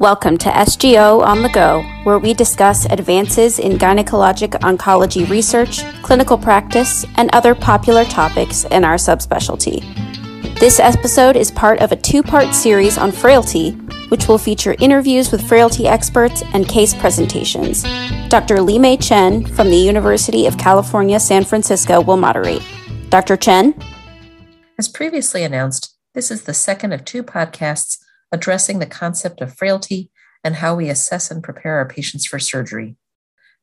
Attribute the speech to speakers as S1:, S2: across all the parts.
S1: Welcome to SGO on the Go, where we discuss advances in gynecologic oncology research, clinical practice, and other popular topics in our subspecialty. This episode is part of a two part series on frailty, which will feature interviews with frailty experts and case presentations. Dr. Lee-may Chen from the University of California, San Francisco will moderate. Dr. Chen?
S2: As previously announced, this is the second of two podcasts addressing the concept of frailty and how we assess and prepare our patients for surgery.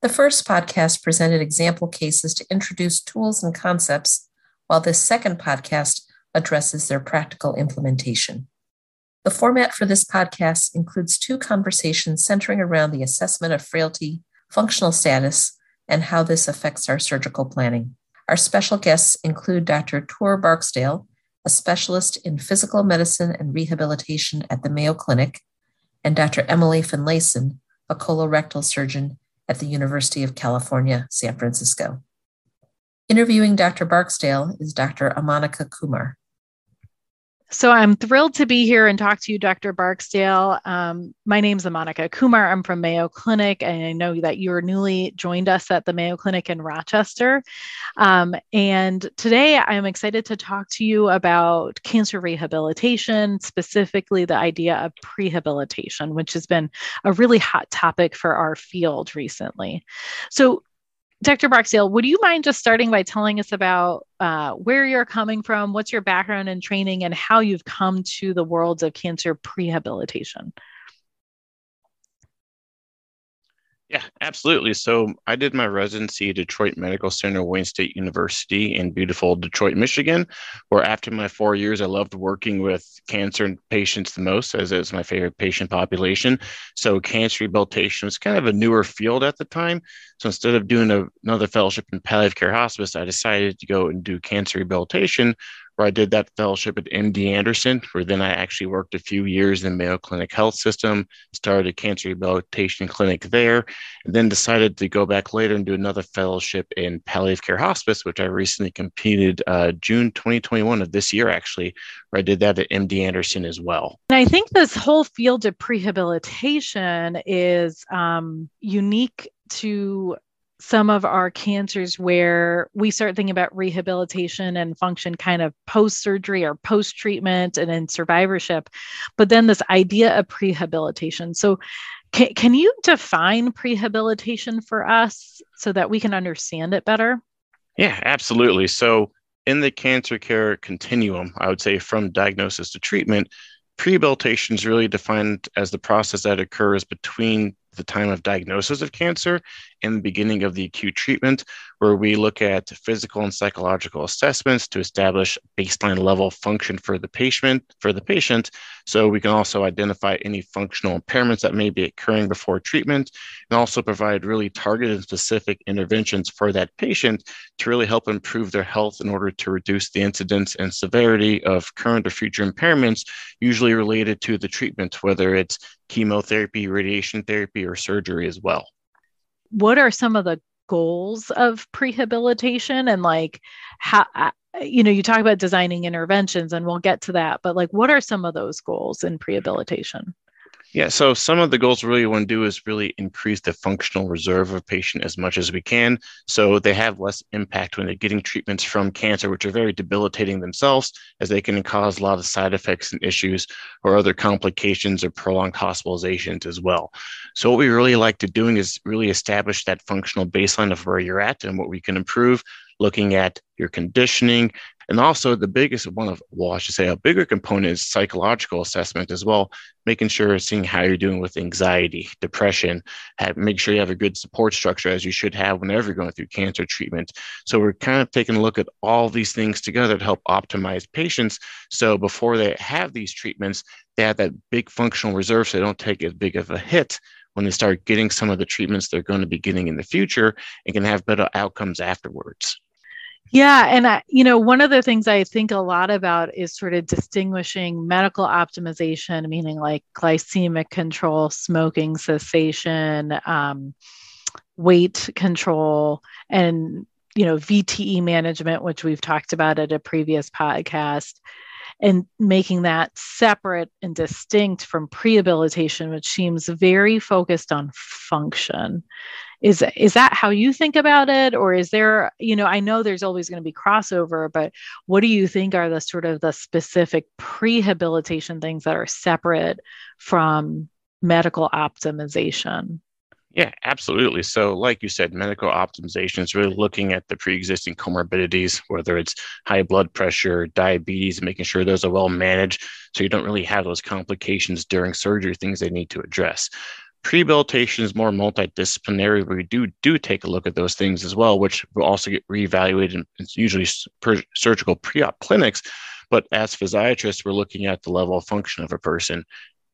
S2: The first podcast presented example cases to introduce tools and concepts, while this second podcast addresses their practical implementation. The format for this podcast includes two conversations centering around the assessment of frailty, functional status, and how this affects our surgical planning. Our special guests include Dr. Tor Barksdale, a specialist in physical medicine and rehabilitation at the Mayo Clinic, and Dr. Emily Finlayson, a colorectal surgeon at the University of California, San Francisco. Interviewing Dr. Barksdale is Dr. Amanika Kumar.
S3: So I'm thrilled to be here and talk to you, Dr. Barksdale. Um, my name is Amanika Kumar. I'm from Mayo Clinic, and I know that you're newly joined us at the Mayo Clinic in Rochester. Um, and today I'm excited to talk to you about cancer rehabilitation, specifically the idea of prehabilitation, which has been a really hot topic for our field recently. So Dr. Barksdale, would you mind just starting by telling us about uh, where you're coming from, what's your background and training, and how you've come to the worlds of cancer prehabilitation?
S4: Yeah, absolutely. So I did my residency at Detroit Medical Center, Wayne State University in beautiful Detroit, Michigan, where after my four years, I loved working with cancer patients the most, as it's my favorite patient population. So cancer rehabilitation was kind of a newer field at the time. So instead of doing a, another fellowship in palliative care hospice, I decided to go and do cancer rehabilitation, where I did that fellowship at MD Anderson, where then I actually worked a few years in Mayo Clinic Health System, started a cancer rehabilitation clinic there, and then decided to go back later and do another fellowship in palliative care hospice, which I recently completed uh, June 2021 of this year, actually, where I did that at MD Anderson as well.
S3: And I think this whole field of prehabilitation is um, unique to some of our cancers where we start thinking about rehabilitation and function kind of post surgery or post treatment and in survivorship, but then this idea of prehabilitation. So, can, can you define prehabilitation for us so that we can understand it better?
S4: Yeah, absolutely. So, in the cancer care continuum, I would say from diagnosis to treatment, prehabilitation is really defined as the process that occurs between the time of diagnosis of cancer and the beginning of the acute treatment, where we look at physical and psychological assessments to establish baseline level function for the patient for the patient. So we can also identify any functional impairments that may be occurring before treatment, and also provide really targeted specific interventions for that patient to really help improve their health in order to reduce the incidence and severity of current or future impairments, usually related to the treatment, whether it's chemotherapy, radiation therapy, or surgery as well.
S3: What are some of the goals of prehabilitation and like how uh, you know you talk about designing interventions and we'll get to that but like what are some of those goals in prehabilitation
S4: yeah, so some of the goals we really want to do is really increase the functional reserve of patient as much as we can. So they have less impact when they're getting treatments from cancer, which are very debilitating themselves, as they can cause a lot of side effects and issues or other complications or prolonged hospitalizations as well. So what we really like to doing is really establish that functional baseline of where you're at and what we can improve looking at your conditioning, and also the biggest one of, well, I should say a bigger component is psychological assessment as well, making sure seeing how you're doing with anxiety, depression, have, make sure you have a good support structure as you should have whenever you're going through cancer treatment. So we're kind of taking a look at all these things together to help optimize patients. So before they have these treatments, they have that big functional reserve so they don't take as big of a hit when they start getting some of the treatments they're going to be getting in the future and can have better outcomes afterwards.
S3: Yeah. And, I, you know, one of the things I think a lot about is sort of distinguishing medical optimization, meaning like glycemic control, smoking cessation, um, weight control, and, you know, VTE management, which we've talked about at a previous podcast. and making that separate and distinct from prehabilitation, which seems very focused on function. Is, is that how you think about it? Or is there, you know, I know there's always going to be crossover, but what do you think are the sort of the specific prehabilitation things that are separate from medical optimization?
S4: Yeah, absolutely. So, like you said, medical optimization is really looking at the pre existing comorbidities, whether it's high blood pressure, diabetes, making sure those are well managed so you don't really have those complications during surgery, things they need to address. Prehabilitation is more multidisciplinary, we do, do take a look at those things as well, which will also get reevaluated in usually per surgical pre op clinics. But as physiatrists, we're looking at the level of function of a person,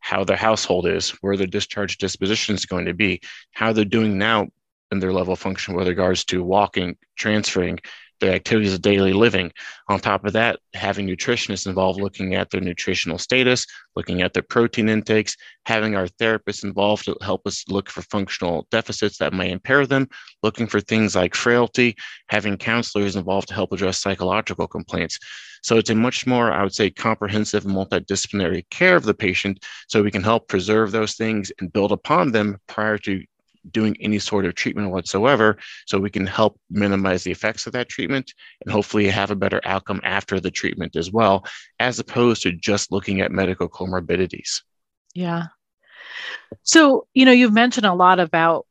S4: how their household is, where their discharge disposition is going to be, how they're doing now in their level of function with regards to walking, transferring, their activities of daily living. On top of that, having nutritionists involved looking at their nutritional status, looking at their protein intakes, having our therapists involved to help us look for functional deficits that may impair them, looking for things like frailty, having counselors involved to help address psychological complaints. So it's a much more, I would say, comprehensive multidisciplinary care of the patient so we can help preserve those things and build upon them prior to doing any sort of treatment whatsoever so we can help minimize the effects of that treatment and hopefully have a better outcome after the treatment as well as opposed to just looking at medical comorbidities.
S3: Yeah. So you know you've mentioned a lot about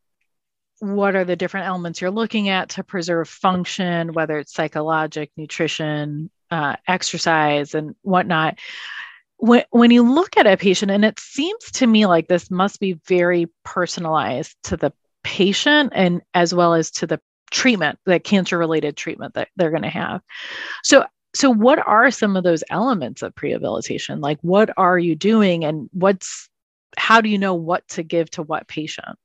S3: what are the different elements you're looking at to preserve function whether it's psychologic nutrition uh, exercise and whatnot when, when you look at a patient, and it seems to me like this must be very personalized to the patient and as well as to the treatment, the cancer related treatment that they're going to have. So, so what are some of those elements of prehabilitation? Like, what are you doing, and what's how do you know what to give to what patient?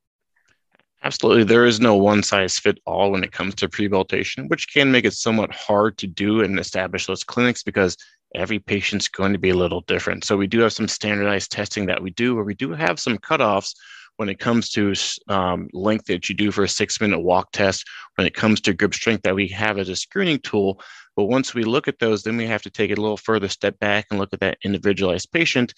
S4: Absolutely. There is no one size fit all when it comes to prehabilitation, which can make it somewhat hard to do and establish those clinics because every patient's going to be a little different. So we do have some standardized testing that we do, where we do have some cutoffs when it comes to um, length that you do for a six minute walk test, when it comes to grip strength that we have as a screening tool. But once we look at those, then we have to take a little further step back and look at that individualized patient.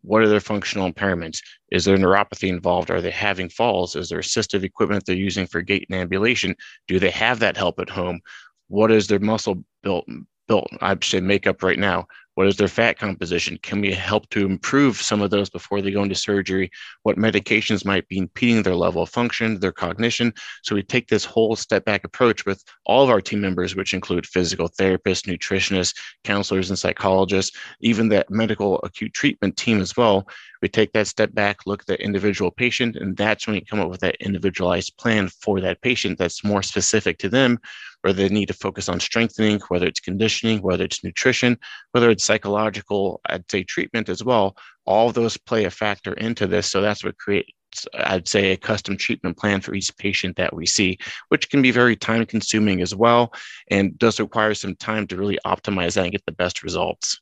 S4: What are their functional impairments? Is there neuropathy involved? Are they having falls? Is there assistive equipment they're using for gait and ambulation? Do they have that help at home? What is their muscle built built, I should say makeup right now? What is their fat composition? Can we help to improve some of those before they go into surgery? What medications might be impeding their level of function, their cognition? So we take this whole step back approach with all of our team members, which include physical therapists, nutritionists, counselors, and psychologists, even that medical acute treatment team as well. We take that step back, look at the individual patient, and that's when we come up with that individualized plan for that patient that's more specific to them where they need to focus on strengthening, whether it's conditioning, whether it's nutrition, whether it's psychological, I'd say treatment as well. All those play a factor into this. So that's what creates, I'd say, a custom treatment plan for each patient that we see, which can be very time consuming as well and does require some time to really optimize that and get the best results.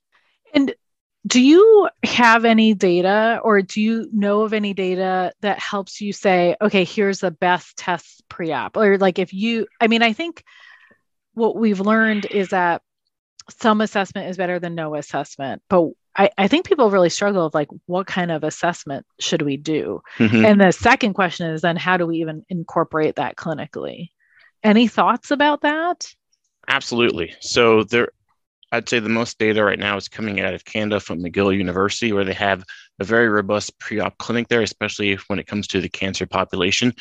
S3: And do you have any data or do you know of any data that helps you say okay here's the best test pre-op or like if you i mean i think what we've learned is that some assessment is better than no assessment but I, I think people really struggle with like what kind of assessment should we do? Mm-hmm. and the second question is then how do we even incorporate that clinically? Any thoughts about that?
S4: Absolutely. So there I'd say the most data right now is coming out of Canada from McGill University, where they have a very robust pre op clinic there, especially when it comes to the cancer population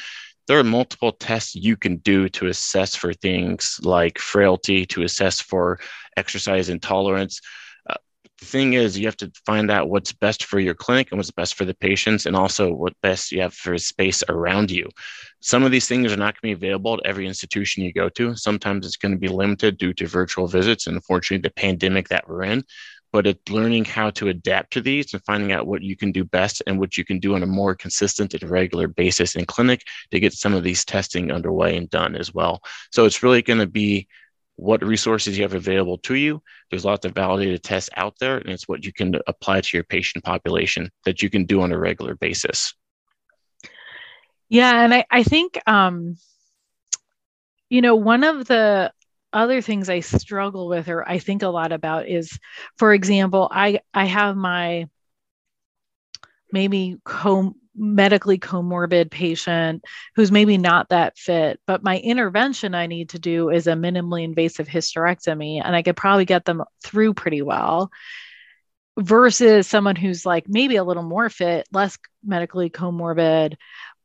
S4: there are multiple tests you can do to assess for things like frailty, to assess for exercise intolerance. Uh, the thing is, you have to find out what's best for your clinic and what's best for the patients, and also what best you have for space around you. Some of these things are not going to be available at every institution you go to. Sometimes it's going to be limited due to virtual visits, and unfortunately, the pandemic that we're in but it's learning how to adapt to these and finding out what you can do best and what you can do on a more consistent and regular basis in clinic to get some of these testing underway and done as well. So it's really going to be what resources you have available to you. There's lots of validated tests out there, and it's what you can apply to your patient population that you can do on a regular basis.
S3: Yeah, and I, I think um, you know one of the other things I struggle with or I think a lot about is, for example, I I have my maybe co- medically comorbid patient who's maybe not that fit, but my intervention I need to do is a minimally invasive hysterectomy, and I could probably get them through pretty well. Versus someone who's like maybe a little more fit, less medically comorbid,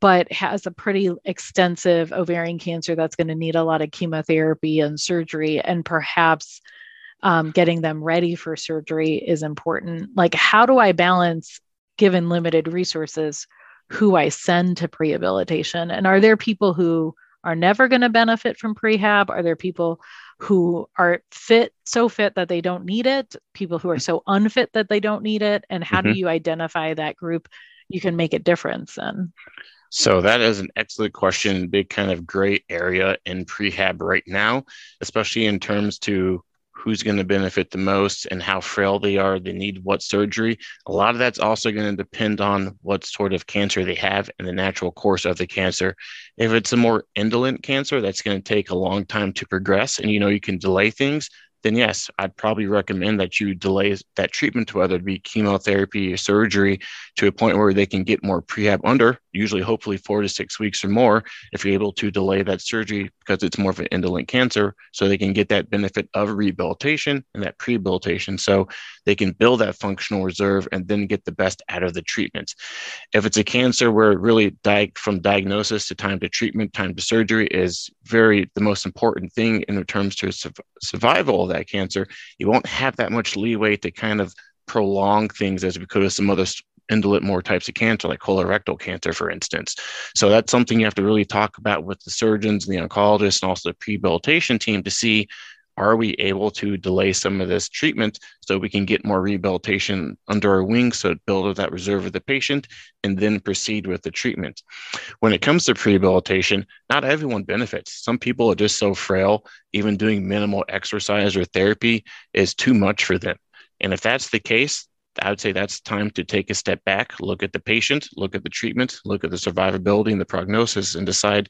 S3: but has a pretty extensive ovarian cancer that's going to need a lot of chemotherapy and surgery, and perhaps um, getting them ready for surgery is important. Like, how do I balance, given limited resources, who I send to prehabilitation? And are there people who are never going to benefit from prehab? Are there people who are fit, so fit that they don't need it? People who are so unfit that they don't need it? And how mm-hmm. do you identify that group you can make a difference in?
S4: So that is an excellent question, big kind of gray area in prehab right now, especially in terms to who's going to benefit the most and how frail they are, they need what surgery. A lot of that's also going to depend on what sort of cancer they have and the natural course of the cancer. If it's a more indolent cancer, that's going to take a long time to progress and you know you can delay things then yes, I'd probably recommend that you delay that treatment, whether it be chemotherapy or surgery, to a point where they can get more prehab under, usually hopefully four to six weeks or more, if you're able to delay that surgery because it's more of an indolent cancer, so they can get that benefit of rehabilitation and that prehabilitation. So they can build that functional reserve and then get the best out of the treatment. If it's a cancer where really di- from diagnosis to time to treatment, time to surgery is very the most important thing in terms to su- survival of that cancer, you won't have that much leeway to kind of prolong things as we could with some other indolent more types of cancer, like colorectal cancer, for instance. So that's something you have to really talk about with the surgeons and the oncologists and also the rehabilitation team to see are we able to delay some of this treatment so we can get more rehabilitation under our wings so build up that reserve of the patient and then proceed with the treatment? When it comes to rehabilitation not everyone benefits. Some people are just so frail. Even doing minimal exercise or therapy is too much for them. And if that's the case I would say that's time to take a step back, look at the patient, look at the treatment, look at the survivability and the prognosis, and decide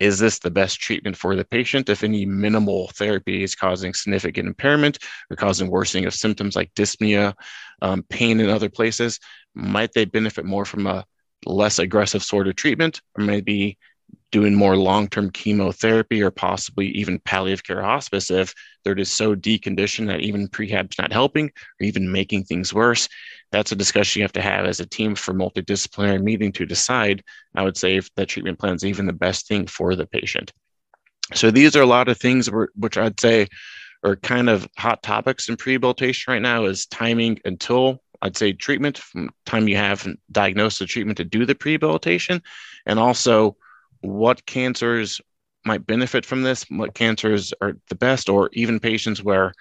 S4: is this the best treatment for the patient if any minimal therapy is causing significant impairment or causing worsening of symptoms like dyspnea, um, pain in other places? Might they benefit more from a less aggressive sort of treatment, or maybe doing more long-term chemotherapy or possibly even palliative care hospice if they're just so deconditioned that even prehab's not helping or even making things worse that's a discussion you have to have as a team for multidisciplinary meeting to decide i would say if the treatment plan is even the best thing for the patient. So these are a lot of things which i'd say are kind of hot topics in prehabilitation right now is timing until I'd say treatment from time you have diagnosed the treatment to do the prehabilitation, and also what cancers might benefit from this, what cancers are the best, or even patients where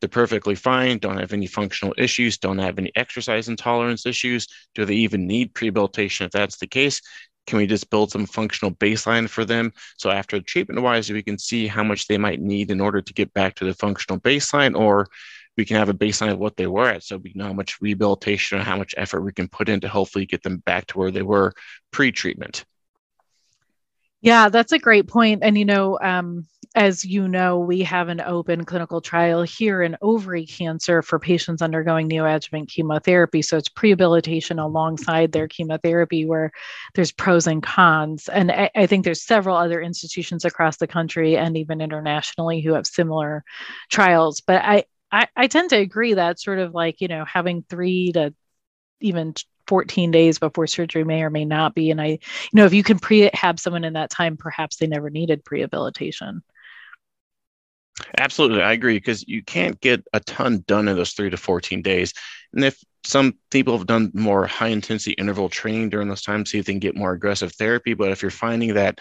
S4: they're perfectly fine, don't have any functional issues, don't have any exercise intolerance issues. Do they even need prehabilitation? If that's the case, can we just build some functional baseline for them? So after treatment wise, we can see how much they might need in order to get back to the functional baseline, or we can have a baseline of what they were at. So we know how much rehabilitation or how much effort we can put in to hopefully get them back to where they were pre-treatment.
S3: Yeah, that's a great point. And, you know, um, as you know, we have an open clinical trial here in ovary cancer for patients undergoing neoadjuvant chemotherapy. So it's prehabilitation alongside their chemotherapy, where there's pros and cons. And I, I think there's several other institutions across the country and even internationally who have similar trials. But I, I, I tend to agree that sort of like, you know, having three to even 14 days before surgery may or may not be. And I, you know, if you can prehab someone in that time, perhaps they never needed prehabilitation.
S4: Absolutely, I agree because you can't get a ton done in those three to 14 days. And if some people have done more high intensity interval training during those times, so you can get more aggressive therapy. But if you're finding that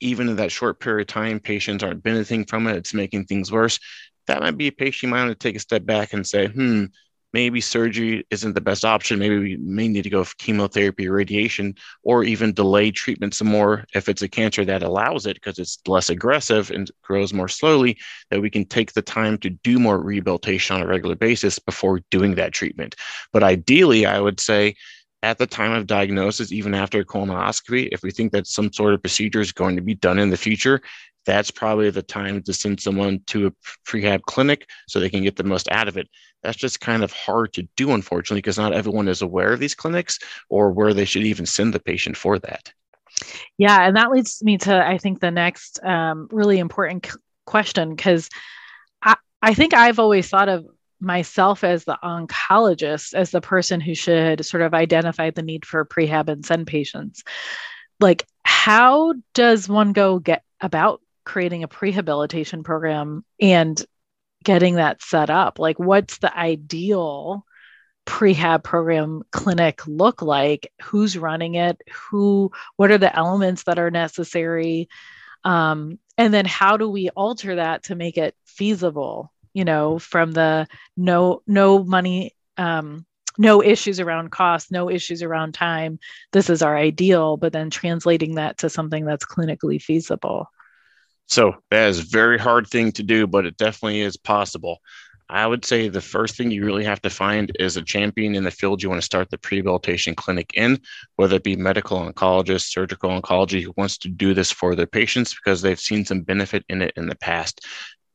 S4: even in that short period of time, patients aren't benefiting from it, it's making things worse, that might be a patient you might want to take a step back and say, hmm, maybe surgery isn't the best option. Maybe we may need to go for chemotherapy, radiation, or even delay treatment some more if it's a cancer that allows it because it's less aggressive and grows more slowly, that we can take the time to do more rehabilitation on a regular basis before doing that treatment. But ideally, I would say at the time of diagnosis, even after a colonoscopy, if we think that some sort of procedure is going to be done in the future, that's probably the time to send someone to a prehab clinic so they can get the most out of it. That's just kind of hard to do, unfortunately, because not everyone is aware of these clinics or where they should even send the patient for that.
S3: Yeah, and that leads me to I think the next um, really important c- question because I I think I've always thought of myself as the oncologist as the person who should sort of identify the need for prehab and send patients. Like, how does one go get about creating a prehabilitation program and getting that set up? Like, what's the ideal prehab program clinic look like? Who's running it? Who? What are the elements that are necessary? Um, and then how do we alter that to make it feasible? You know, from the no no money. Um, no issues around cost, no issues around time. This is our ideal, but then translating that to something that's clinically feasible.
S4: So that is a very hard thing to do, but it definitely is possible. I would say the first thing you really have to find is a champion in the field you want to start the prehabilitation clinic in, whether it be medical oncologist, surgical oncology, who wants to do this for their patients because they've seen some benefit in it in the past.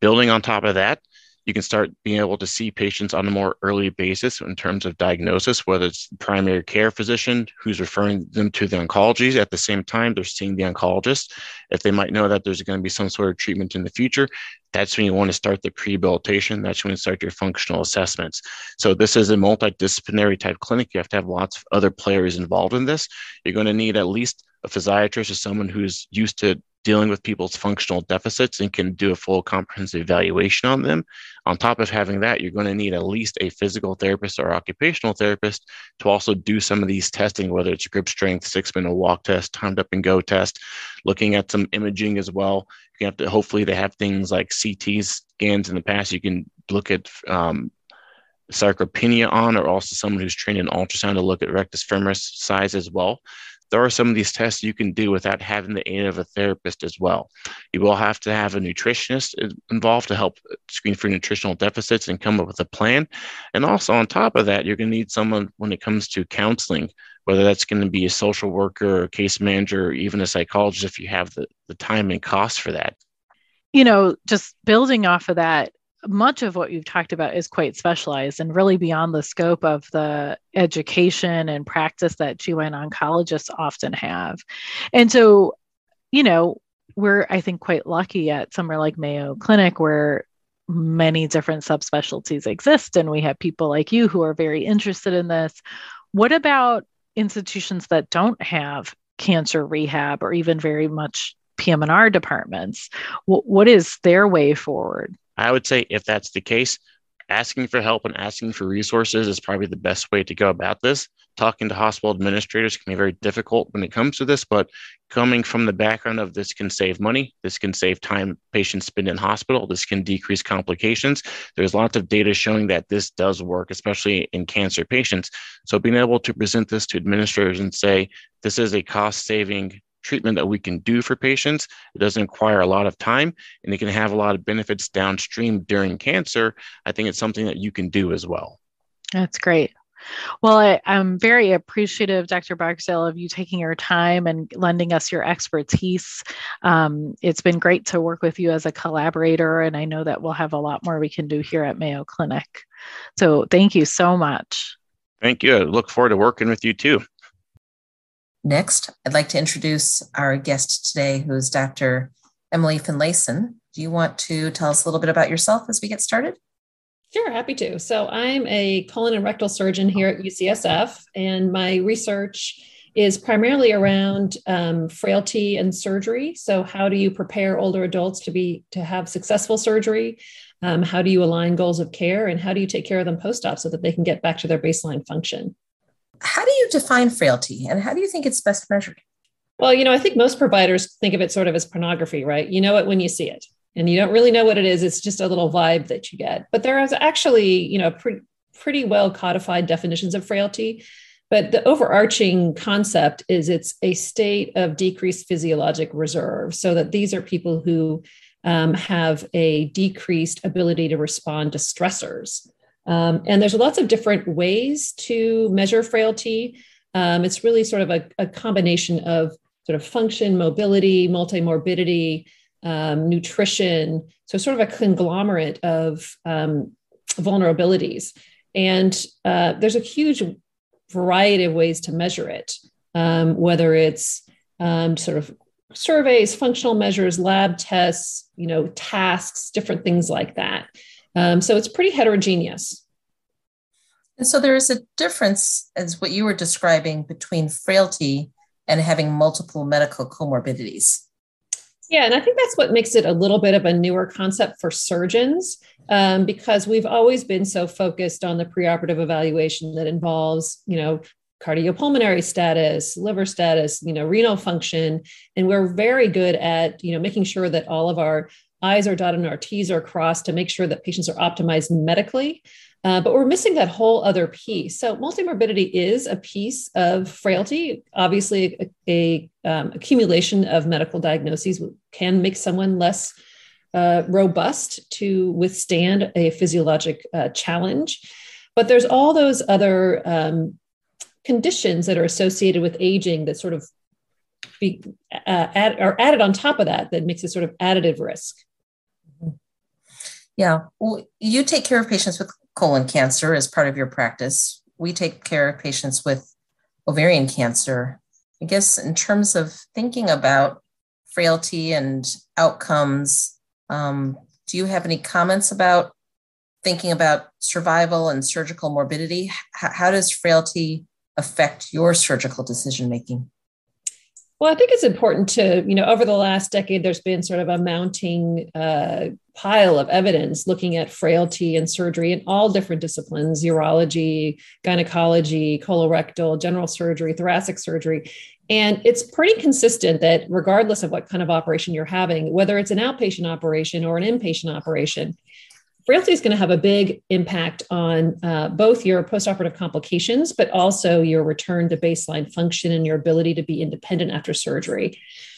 S4: Building on top of that, you can start being able to see patients on a more early basis in terms of diagnosis, whether it's primary care physician who's referring them to the oncology. At the same time, they're seeing the oncologist. If they might know that there's going to be some sort of treatment in the future, that's when you want to start the prehabilitation. That's when you start your functional assessments. So this is a multidisciplinary type clinic. You have to have lots of other players involved in this. You're going to need at least a physiatrist or someone who's used to dealing with people's functional deficits and can do a full comprehensive evaluation on them. On top of having that, you're going to need at least a physical therapist or occupational therapist to also do some of these testing, whether it's grip strength, six minute walk test, timed up and go test, looking at some imaging as well. You have to hopefully they have things like CT scans in the past. You can look at um, sarcopenia on, or also someone who's trained in ultrasound to look at rectus femoris size as well there are some of these tests you can do without having the aid of a therapist as well. You will have to have a nutritionist involved to help uh, screen for nutritional deficits and come up with a plan. And also, on top of that, you're going to need someone when it comes to counseling, whether that's going to be a social worker or a case manager or even a psychologist if you have the, the time and cost for that.
S3: You know, just building off of that, much of what you've talked about is quite specialized and really beyond the scope of the education and practice that GYN oncologists often have. And so, you know, we're, I think, quite lucky at somewhere like Mayo Clinic where many different subspecialties exist and we have people like you who are very interested in this. What about institutions that don't have cancer rehab or even very much PM&R departments? what is their way forward?
S4: I would say if that's the case, asking for help and asking for resources is probably the best way to go about this. Talking to hospital administrators can be very difficult when it comes to this, but coming from the background of this can save money, this can save time patients spend in hospital, this can decrease complications. There's lots of data showing that this does work, especially in cancer patients. So being able to present this to administrators and say, this is a cost saving treatment that we can do for patients. It doesn't require a lot of time and it can have a lot of benefits downstream during cancer. I think it's something that you can do as well.
S3: That's great. Well, I, am very appreciative, Dr. Barksdale, of you taking your time and lending us your expertise. Um, it's been great to work with you as a collaborator, and I know that we'll have a lot more we can do here at Mayo Clinic. So, thank you so much.
S4: Thank you. I look forward to working with you too.
S2: Next, I'd like to introduce our guest today, who is Dr. Emily Finlayson. Do you want to tell us a little bit about yourself as we get started?
S5: Sure, happy to. So, I'm a colon and rectal surgeon here at UCSF, and my research is primarily around um, frailty and surgery. So, how do you prepare older adults to be to have successful surgery? Um, how do you align goals of care, and how do you take care of them post-op so that they can get back to their baseline function?
S2: How do you define frailty and how do you think it's best measured?
S5: Well, you know, I think most providers think of it sort of as pornography, right? You know it when you see it and you don't really know what it is. It's just a little vibe that you get. But there is actually, you know, pretty, pretty well codified definitions of frailty. But the overarching concept is it's a state of decreased physiologic reserve. So that these are people who um, have a decreased ability to respond to stressors. Um, and there's lots of different ways to measure frailty. Um, it's really sort of a, a, combination of sort of function, mobility, multimorbidity, um, nutrition. So, sort of a conglomerate of um, vulnerabilities. And uh, there's a huge variety of ways to measure it, um, whether it's um, sort of surveys, functional measures, lab tests, you know, tasks, different things like that. Um, so it's pretty heterogeneous.
S2: And so there is a difference, as what you were describing, between frailty and having multiple medical comorbidities.
S5: Yeah, and I think that's what makes it a little bit of a newer concept for surgeons um, because we've always been so focused on the preoperative evaluation that involves, you know, cardiopulmonary status, liver status, you know, renal function, and we're very good at, you know, making sure that all of our I's are dotted and our T's are crossed to make sure that patients are optimized medically. Uh, but we're missing that whole other piece. So multimorbidity is a piece of frailty. Obviously, a, a um, accumulation of medical diagnoses can make someone less uh, robust to withstand a physiologic uh, challenge. But there's all those other um, conditions that are associated with aging that sort of be uh, add, are added on top of that that makes it sort of additive risk.
S2: Yeah. Well, you take care of patients with colon cancer as part of your practice. We take care of patients with ovarian cancer. I guess in terms of thinking about frailty and outcomes, um, do you have any comments about thinking about survival and surgical morbidity? H- how does frailty affect your surgical decision making?
S5: Well, I think it's important to, you know, over the last decade, there's been sort of a mounting uh, pile of evidence looking at frailty and surgery in all different disciplines urology, gynecology, colorectal, general surgery, thoracic surgery. And it's pretty consistent that regardless of what kind of operation you're having, whether it's an outpatient operation or an inpatient operation, frailty is going to have a big impact on uh, both your postoperative complications, but also your return to baseline function and your ability to be independent after surgery.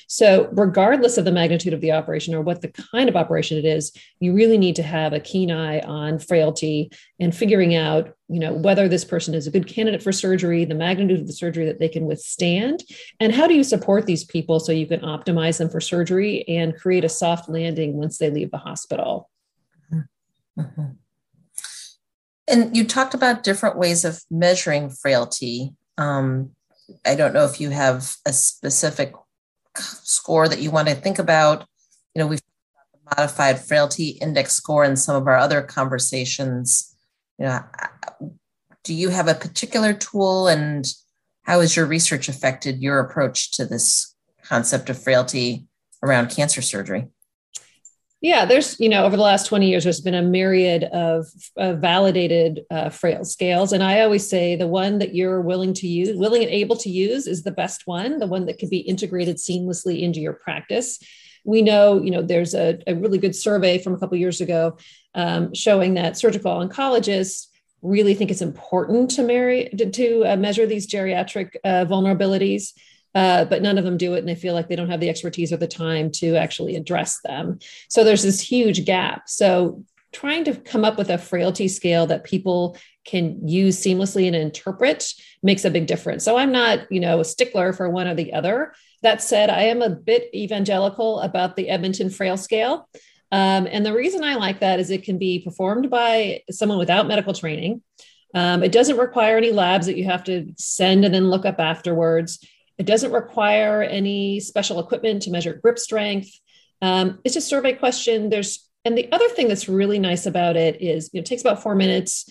S5: So, regardless of the magnitude of the operation or what the kind of operation it is, you really need to have a keen eye on frailty and figuring out, you know, whether this person is a good candidate for surgery, the magnitude of the surgery that they can withstand, and how do you support these people so you can optimize them for surgery and create a soft landing once they leave the hospital.
S2: Mm-hmm. And you talked about different ways of measuring frailty. Um, I don't know if you have a specific score that you want to think about. You know, we've modified frailty index score in some of our other conversations. You know, do you have a particular tool and how has your research affected your approach to this concept of frailty around cancer surgery?
S5: Yeah, there's, you know, over the last 20 years, there's been a myriad of, of validated uh, frail scales. And I always say the one that you're willing to use, willing and able to use is the best one, the one that can be integrated seamlessly into your practice. We know, you know, there's a, a really good survey from a couple years ago um, showing that surgical oncologists really think it's important to, marry, to, to uh, measure these geriatric uh, vulnerabilities uh, but none of them do it and they feel like they don't have the expertise or the time to actually address them. So there's this huge gap. So trying to come up with a frailty scale that people can use seamlessly and interpret makes a big difference. So I'm not, you know, a stickler for one or the other. That said, I am a bit evangelical about the Edmonton Frail Scale. Um, and the reason I like that is it can be performed by someone without medical training. Um, it doesn't require any labs that you have to send and then look up afterwards. It doesn't require any special equipment to measure grip strength. Um, it's just survey question. There's and the other thing that's really nice about it is you know, it takes about four minutes.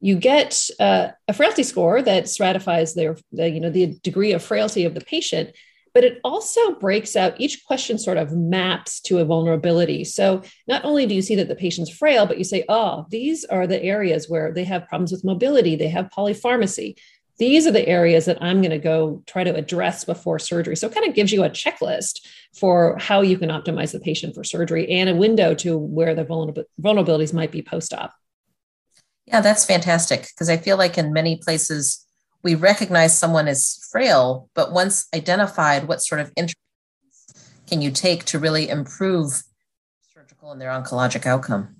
S5: You get uh, a frailty score that stratifies their the, you know the degree of frailty of the patient, but it also breaks out each question sort of maps to a vulnerability. So not only do you see that the patient's frail, but you say, oh, these are the areas where they have problems with mobility, they have polypharmacy, these are the areas that I'm going to go try to address before surgery. So it kind of gives you a checklist for how you can optimize the patient for surgery and a window to where the vulnerabilities might be post op.
S2: Yeah, that's fantastic because I feel like in many places we recognize someone as frail, but once identified, what sort of interventions can you take to really improve surgical and their oncologic outcome?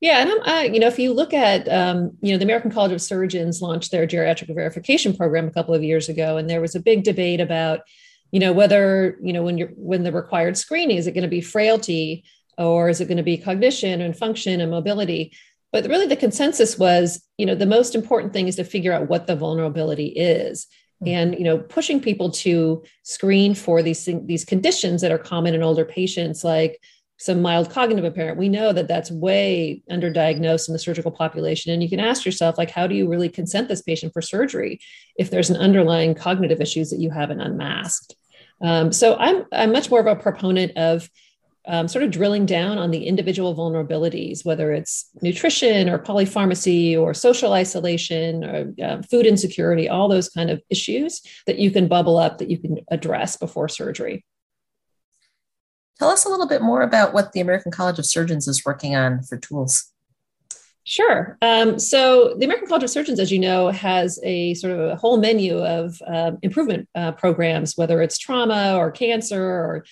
S5: Yeah, and I'm, I, you know, if you look at, um, you know, the American College of Surgeons launched their geriatric verification program a couple of years ago, and there was a big debate about you know whether you know when you're when the required screening is it going to be frailty or is it going to be cognition and function and mobility but really the consensus was you know the most important thing is to figure out what the vulnerability is mm-hmm. and you know pushing people to screen for these these conditions that are common in older patients like some mild cognitive impairment. We know that that's way underdiagnosed in the surgical population. And you can ask yourself like how do you really consent this patient for surgery if there's an underlying cognitive issues that you haven't unmasked? Um, so I'm, I'm much more of a proponent of um, sort of drilling down on the individual vulnerabilities, whether it's nutrition or polypharmacy or social isolation or uh, food insecurity, all those kind of issues that you can bubble up that you can address before surgery.
S2: Tell us a little bit more about what the American College of Surgeons is working on for tools.
S5: Sure. Um, so the American College of Surgeons, as you know, has a sort of a whole menu of uh, improvement uh, programs, whether it's trauma or cancer or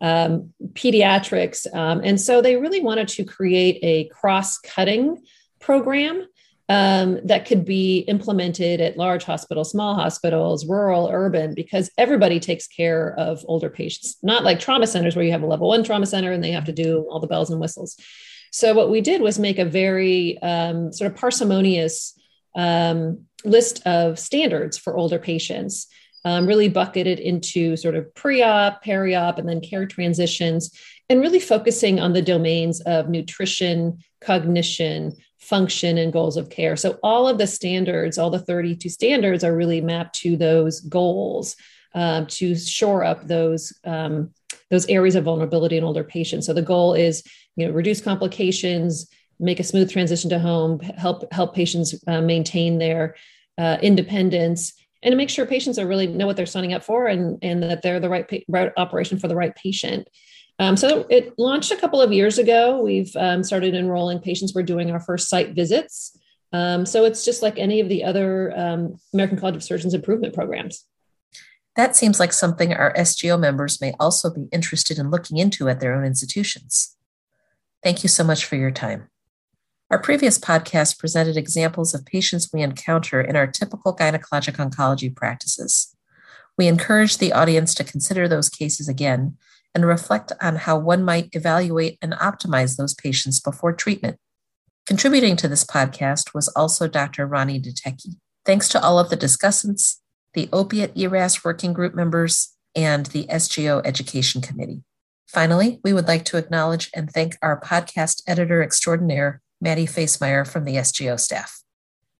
S5: um, pediatrics. Um, and so they really wanted to create a cross cutting program um, that could be implemented at large hospitals, small hospitals, rural, urban, because everybody takes care of older patients, not like trauma centers where you have a level one trauma center and they have to do all the bells and whistles. So, what we did was make a very um, sort of parsimonious um, list of standards for older patients um, really bucketed into sort of pre op, peri op, and then care transitions, and really focusing on the domains of nutrition, cognition, function, and goals of care. So, all of the standards, all the 32 standards, are really mapped to those goals um, to shore up those. Um, those areas of vulnerability in older patients. So the goal is, you know, reduce complications, make a smooth transition to home, help help patients uh, maintain their uh, independence, and to make sure patients are really know what they're signing up for and, and that they're the right, pa- right operation for the right patient. Um, so it launched a couple of years ago. We've um, started enrolling patients. We're doing our first site visits. Um, so it's just like any of the other um, American College of Surgeons improvement programs.
S2: That seems like something our SGO members may also be interested in looking into at their own institutions. Thank you so much for your time. Our previous podcast presented examples of patients we encounter in our typical gynecologic oncology practices. We encourage the audience to consider those cases again and reflect on how one might evaluate and optimize those patients before treatment. Contributing to this podcast was also Dr. Ronnie Detecki. Thanks to all of the discussants, the Opiate ERAS Working Group members, and the SGO Education Committee. Finally, we would like to acknowledge and thank our podcast editor extraordinaire, Maddie Facemeyer from the SGO staff.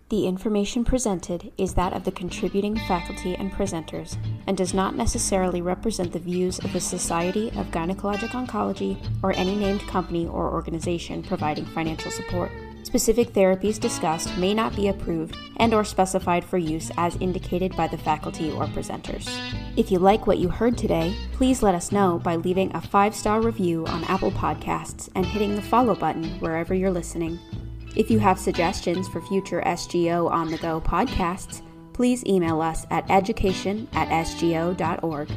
S1: The information presented is that of the contributing faculty and presenters and does not necessarily represent the views of the Society of Gynecologic Oncology or any named company or organization providing financial support. Specific therapies discussed may not be approved and or specified for use as indicated by the faculty or presenters. If you like what you heard today, please let us know by leaving a 5-star review on Apple Podcasts and hitting the follow button wherever you're listening. If you have suggestions for future SGO on the go podcasts, please email us at education at sgo.org.